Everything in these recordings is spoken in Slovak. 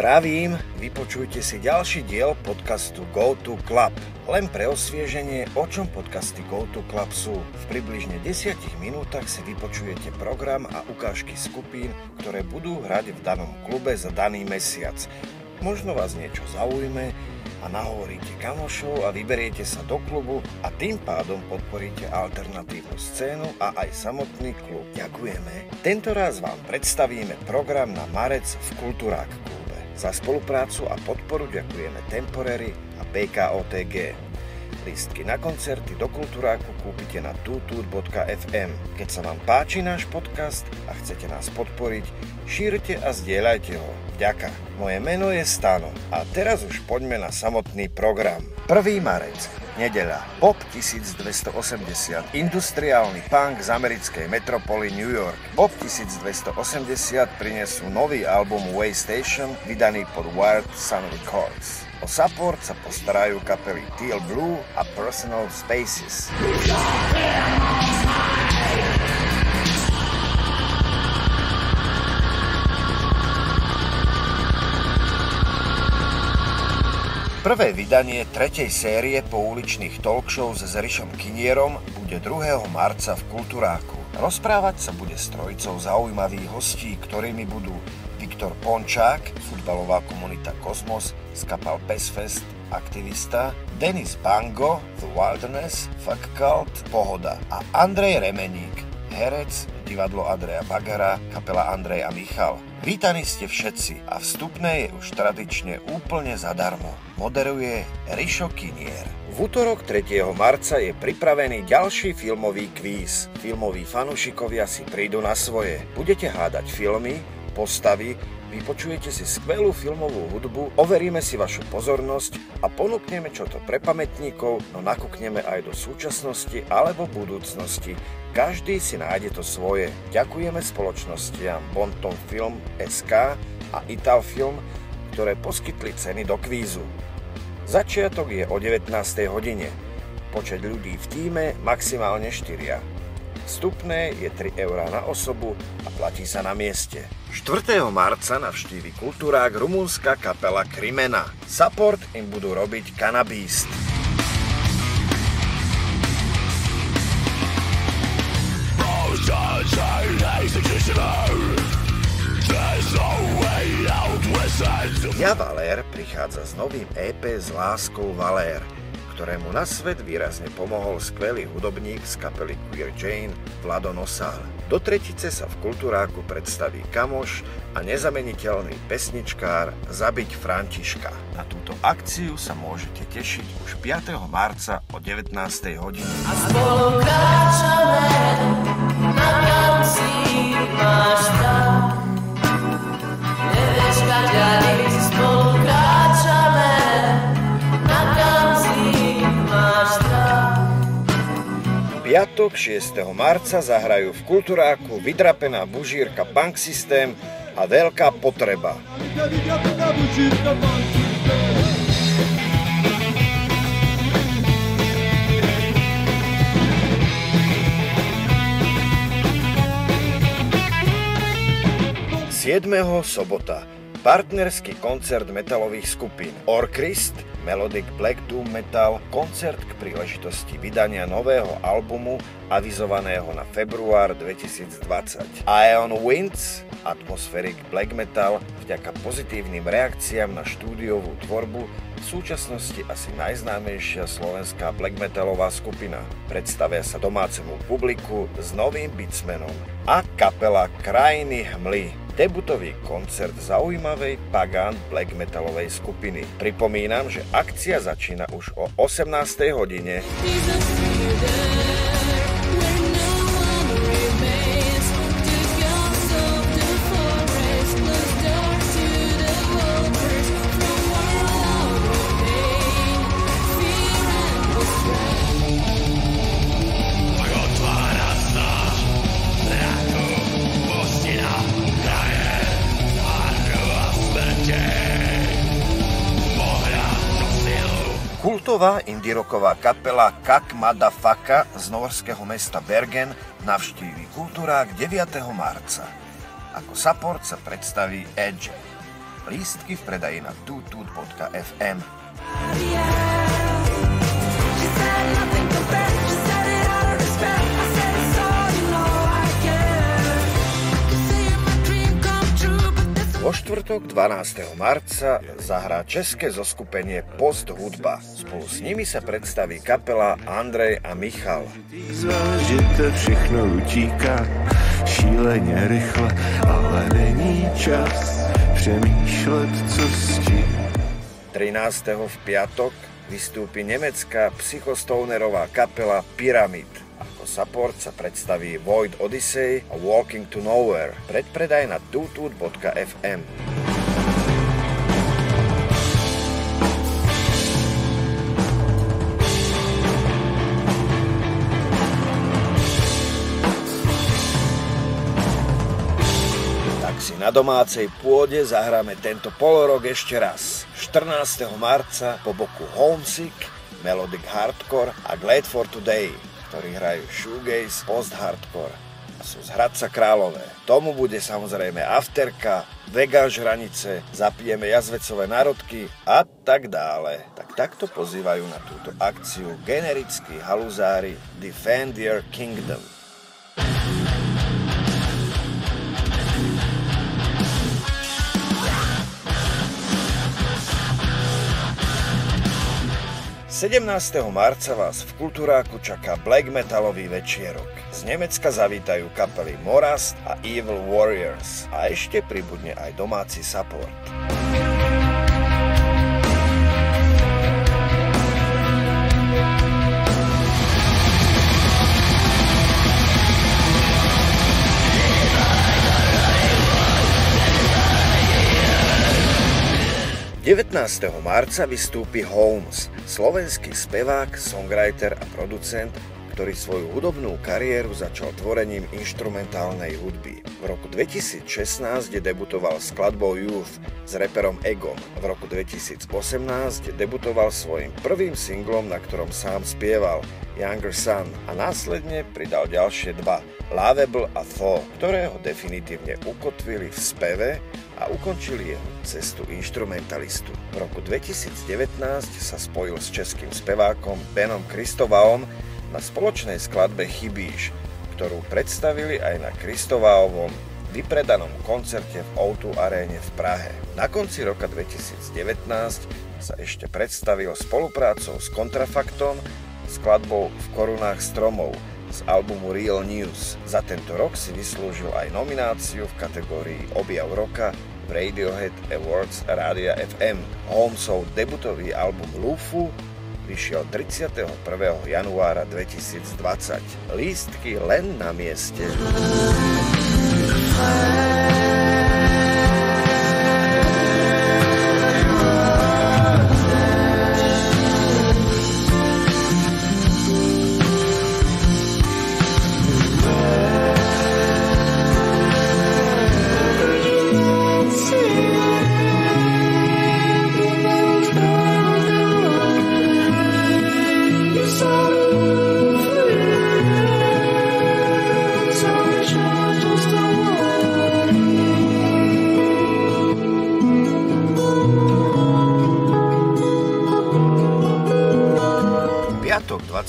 Zdravím, vypočujte si ďalší diel podcastu Go to Club. Len pre osvieženie, o čom podcasty Go to Club sú. V približne 10 minútach si vypočujete program a ukážky skupín, ktoré budú hrať v danom klube za daný mesiac. Možno vás niečo zaujme a nahovoríte kamošov a vyberiete sa do klubu a tým pádom podporíte alternatívnu scénu a aj samotný klub. Ďakujeme. Tento raz vám predstavíme program na Marec v Kulturák klube. Za spoluprácu a podporu ďakujeme Temporary a PKOTG. Listky na koncerty do Kultúráku kúpite na tutur.fm. Keď sa vám páči náš podcast a chcete nás podporiť, šírte a zdieľajte ho. Ďaka. Moje meno je Stano a teraz už poďme na samotný program. 1. marec, nedeľa, Pop 1280, industriálny punk z americkej metropoly New York. Pop 1280 prinesú nový album Way Station, vydaný pod Wild Sun Records. O support sa postarajú kapely Teal Blue a Personal Spaces. Prvé vydanie tretej série pouličných talk show s Rišom Kinierom bude 2. marca v Kulturáku. Rozprávať sa bude s trojicou zaujímavých hostí, ktorými budú Viktor Pončák, futbalová komunita Kosmos, skapal Pesfest, aktivista, Denis Bango, The Wilderness, Fuck Cult, Pohoda a Andrej Remeník, herec, divadlo Andreja Bagara, kapela Andrej a Michal. Vítaní ste všetci a vstupné je už tradične úplne zadarmo. Moderuje Rišo Kinier. V útorok 3. marca je pripravený ďalší filmový kvíz. Filmoví fanúšikovia si prídu na svoje. Budete hádať filmy, postavy, vypočujete si skvelú filmovú hudbu, overíme si vašu pozornosť a ponúkneme čo to pre pamätníkov, no nakúkneme aj do súčasnosti alebo budúcnosti. Každý si nájde to svoje. Ďakujeme spoločnostiam Bonton Film SK a Italfilm, ktoré poskytli ceny do kvízu. Začiatok je o 19. hodine. Počet ľudí v týme maximálne 4. Vstupné je 3 eurá na osobu a platí sa na mieste. 4. marca navštívi kultúrák rumúnska kapela Krimena. Support im budú robiť Cannabist. Ja Valér prichádza s novým EP s láskou Valér, ktorému na svet výrazne pomohol skvelý hudobník z kapely Queer Jane Vlado Nosál. Do tretice sa v Kultúráku predstaví kamoš a nezameniteľný pesničkár Zabiť Františka. Na túto akciu sa môžete tešiť už 5. marca o 19. hodine. A spolu kráčame na konci máš Nevieš, spolu Piatok 6. marca zahrajú v Kultúráku vydrapená bužírka Punk System a veľká potreba. 7. sobota. Partnerský koncert metalových skupín Orkrist, Melodic Black Doom Metal, koncert k príležitosti vydania nového albumu avizovaného na február 2020. Aeon Winds, Atmospheric Black Metal, vďaka pozitívnym reakciám na štúdiovú tvorbu v súčasnosti asi najznámejšia slovenská black metalová skupina. Predstavia sa domácemu publiku s novým bitsmenom a kapela Krajiny hmly debutový koncert zaujímavej pagán black metalovej skupiny. Pripomínam, že akcia začína už o 18. hodine. Kultová indiroková kapela Kak Madafaka z norského mesta Bergen navštíví kultúrák 9. marca. Ako support sa predstaví Edge. Lístky v predaji na tutut.fm. Vo štvrtok 12. marca zahrá české zoskupenie Post hudba. Spolu s nimi sa predstaví kapela Andrej a Michal. to všechno utíká šíleně rychle, ale není čas přemýšlet, co s tím. 13. v piatok vystúpi nemecká psychostonerová kapela Pyramid. Ako support sa predstaví Void Odyssey a Walking to Nowhere. Predpredaj na tutut.fm. Na domácej pôde zahráme tento polorok ešte raz. 14. marca po boku Homesick, Melodic Hardcore a Glad for Today ktorí hrajú shoegaze, post-hardcore a sú z Hradca Králové. Tomu bude samozrejme afterka, vegan žranice, zapijeme jazvecové národky a tak dále. Tak takto pozývajú na túto akciu generickí haluzári Defend Your Kingdom. 17. marca vás v Kultúráku čaká black metalový večierok. Z Nemecka zavítajú kapely Morast a Evil Warriors a ešte pribudne aj domáci support. 19. marca vystúpi Holmes, slovenský spevák, songwriter a producent, ktorý svoju hudobnú kariéru začal tvorením inštrumentálnej hudby. V roku 2016 debutoval skladbou Youth s reperom Egom. V roku 2018 debutoval svojim prvým singlom, na ktorom sám spieval Younger Sun a následne pridal ďalšie dva Lovable a Thaw, ktoré ho definitívne ukotvili v speve a ukončili jeho cestu instrumentalistu. V roku 2019 sa spojil s českým spevákom Benom Kristovaom na spoločnej skladbe Chybíš, ktorú predstavili aj na Kristováovom vypredanom koncerte v O2 aréne v Prahe. Na konci roka 2019 sa ešte predstavil spoluprácou s Kontrafaktom skladbou V korunách stromov z albumu Real News. Za tento rok si vyslúžil aj nomináciu v kategórii Objav roka Radiohead Awards Rádia FM. Holmesov debutový album Lufu vyšiel 31. januára 2020. Lístky len na mieste.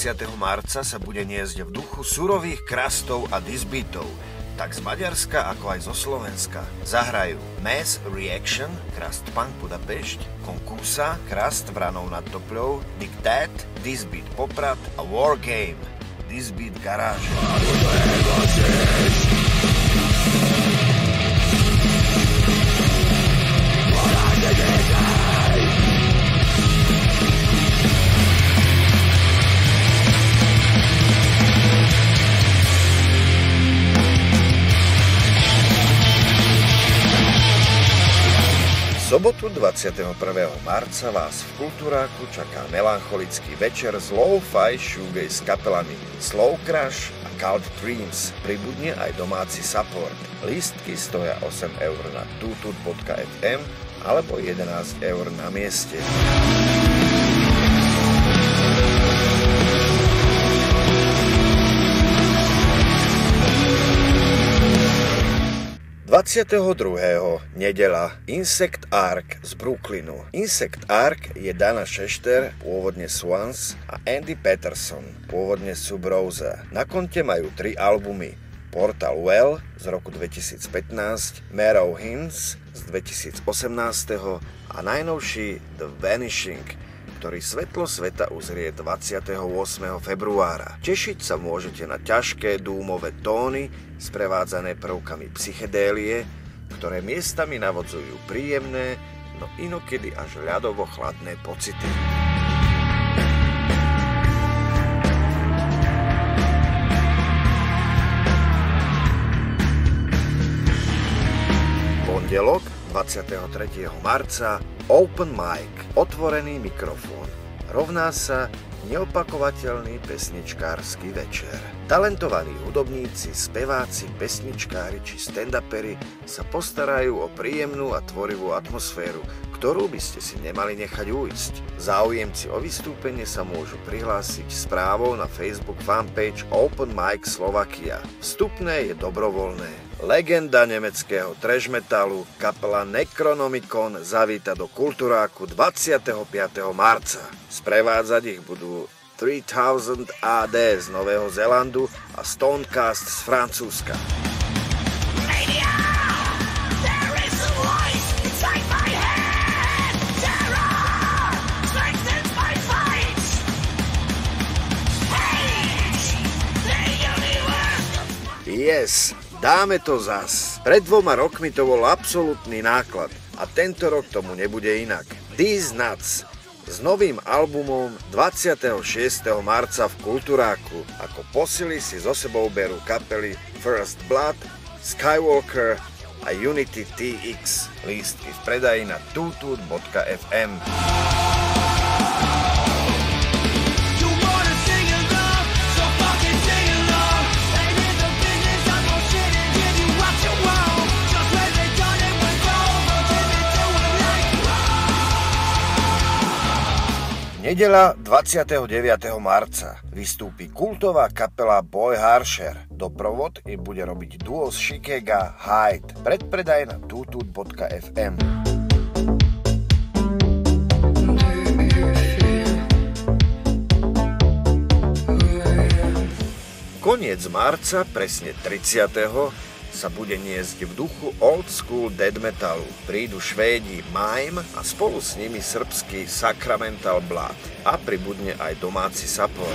Piatok 20. marca sa bude niesť v duchu surových krastov a disbitov, tak z Maďarska ako aj zo Slovenska. Zahrajú Mass Reaction, Krast Punk Budapešť, Konkusa, Krast Vranou nad Topľou, Dictat, Disbeat Poprad a War Game, Disbeat Garáže. Sobotu 21. marca vás v Kultúráku čaká melancholický večer s low-fi shoegaze s kapelami Slow Crash a Cult Dreams. Pribudne aj domáci support. Lístky stoja 8 eur na tutut.fm alebo 11 eur na mieste. 22. 22. nedela Insect Ark z Brooklynu. Insect Ark je Dana Šešter, pôvodne Swans, a Andy Peterson, pôvodne Subrosa. Na konte majú tri albumy. Portal Well z roku 2015, Marrow Hints z 2018 a najnovší The Vanishing ktorý svetlo sveta uzrie 28. februára. Tešiť sa môžete na ťažké dúmové tóny, sprevádzané prvkami psychedélie, ktoré miestami navodzujú príjemné, no inokedy až ľadovo chladné pocity. Pondelok 23. marca Open Mic, otvorený mikrofón, rovná sa neopakovateľný pesničkársky večer. Talentovaní hudobníci, speváci, pesničkári či stand-upery sa postarajú o príjemnú a tvorivú atmosféru, ktorú by ste si nemali nechať ujsť. Záujemci o vystúpenie sa môžu prihlásiť správou na Facebook fanpage Open Mic Slovakia. Vstupné je dobrovoľné. Legenda nemeckého trash metalu, kapela Necronomicon zavíta do Kulturáku 25. marca. Sprevádzať ich budú 3000 AD z Nového Zélandu a Stonecast z Francúzska. Yes, Dáme to zas. Pred dvoma rokmi to bol absolútny náklad a tento rok tomu nebude inak. These Nuts s novým albumom 26. marca v Kulturáku. Ako posily si zo sebou berú kapely First Blood, Skywalker a Unity TX. Lístky v predaji na tutut.fm. Nedela 29. marca vystúpi kultová kapela Boy Harsher. Doprovod im bude robiť duo z Chicago Hyde. Predpredaj na tutut.fm. Koniec marca, presne 30 sa bude niesť v duchu old school dead metalu. Prídu Švédi Mime a spolu s nimi srbský Sacramental Blood a pribudne aj domáci Sapor.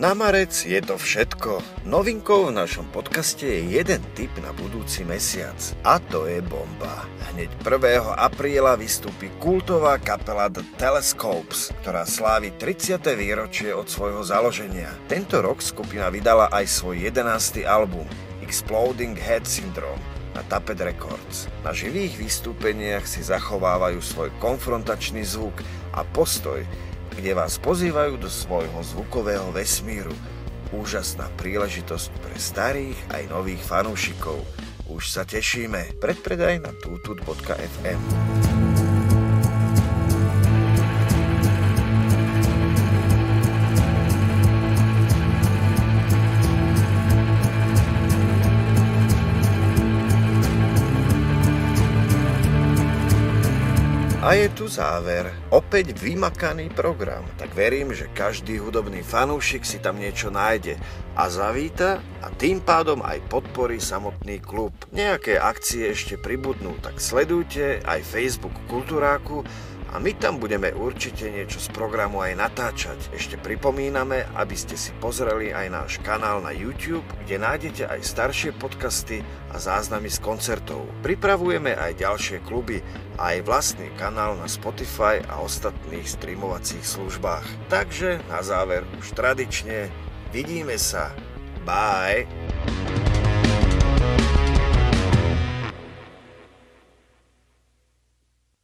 Na marec je to všetko. Novinkou v našom podcaste je jeden tip na budúci mesiac. A to je bomba. Hneď 1. apríla vystúpi kultová kapela The Telescopes, ktorá slávi 30. výročie od svojho založenia. Tento rok skupina vydala aj svoj 11. album Exploding Head Syndrome na Tapet Records. Na živých vystúpeniach si zachovávajú svoj konfrontačný zvuk a postoj, kde vás pozývajú do svojho zvukového vesmíru. Úžasná príležitosť pre starých aj nových fanúšikov. Už sa tešíme. Predpredaj na tutut.fm. A je tu záver. Opäť vymakaný program. Tak verím, že každý hudobný fanúšik si tam niečo nájde a zavíta a tým pádom aj podporí samotný klub. Nejaké akcie ešte pribudnú, tak sledujte aj Facebook Kultúráku a my tam budeme určite niečo z programu aj natáčať. Ešte pripomíname, aby ste si pozreli aj náš kanál na YouTube, kde nájdete aj staršie podcasty a záznamy z koncertov. Pripravujeme aj ďalšie kluby a aj vlastný kanál na Spotify a ostatných streamovacích službách. Takže na záver už tradične vidíme sa. Bye!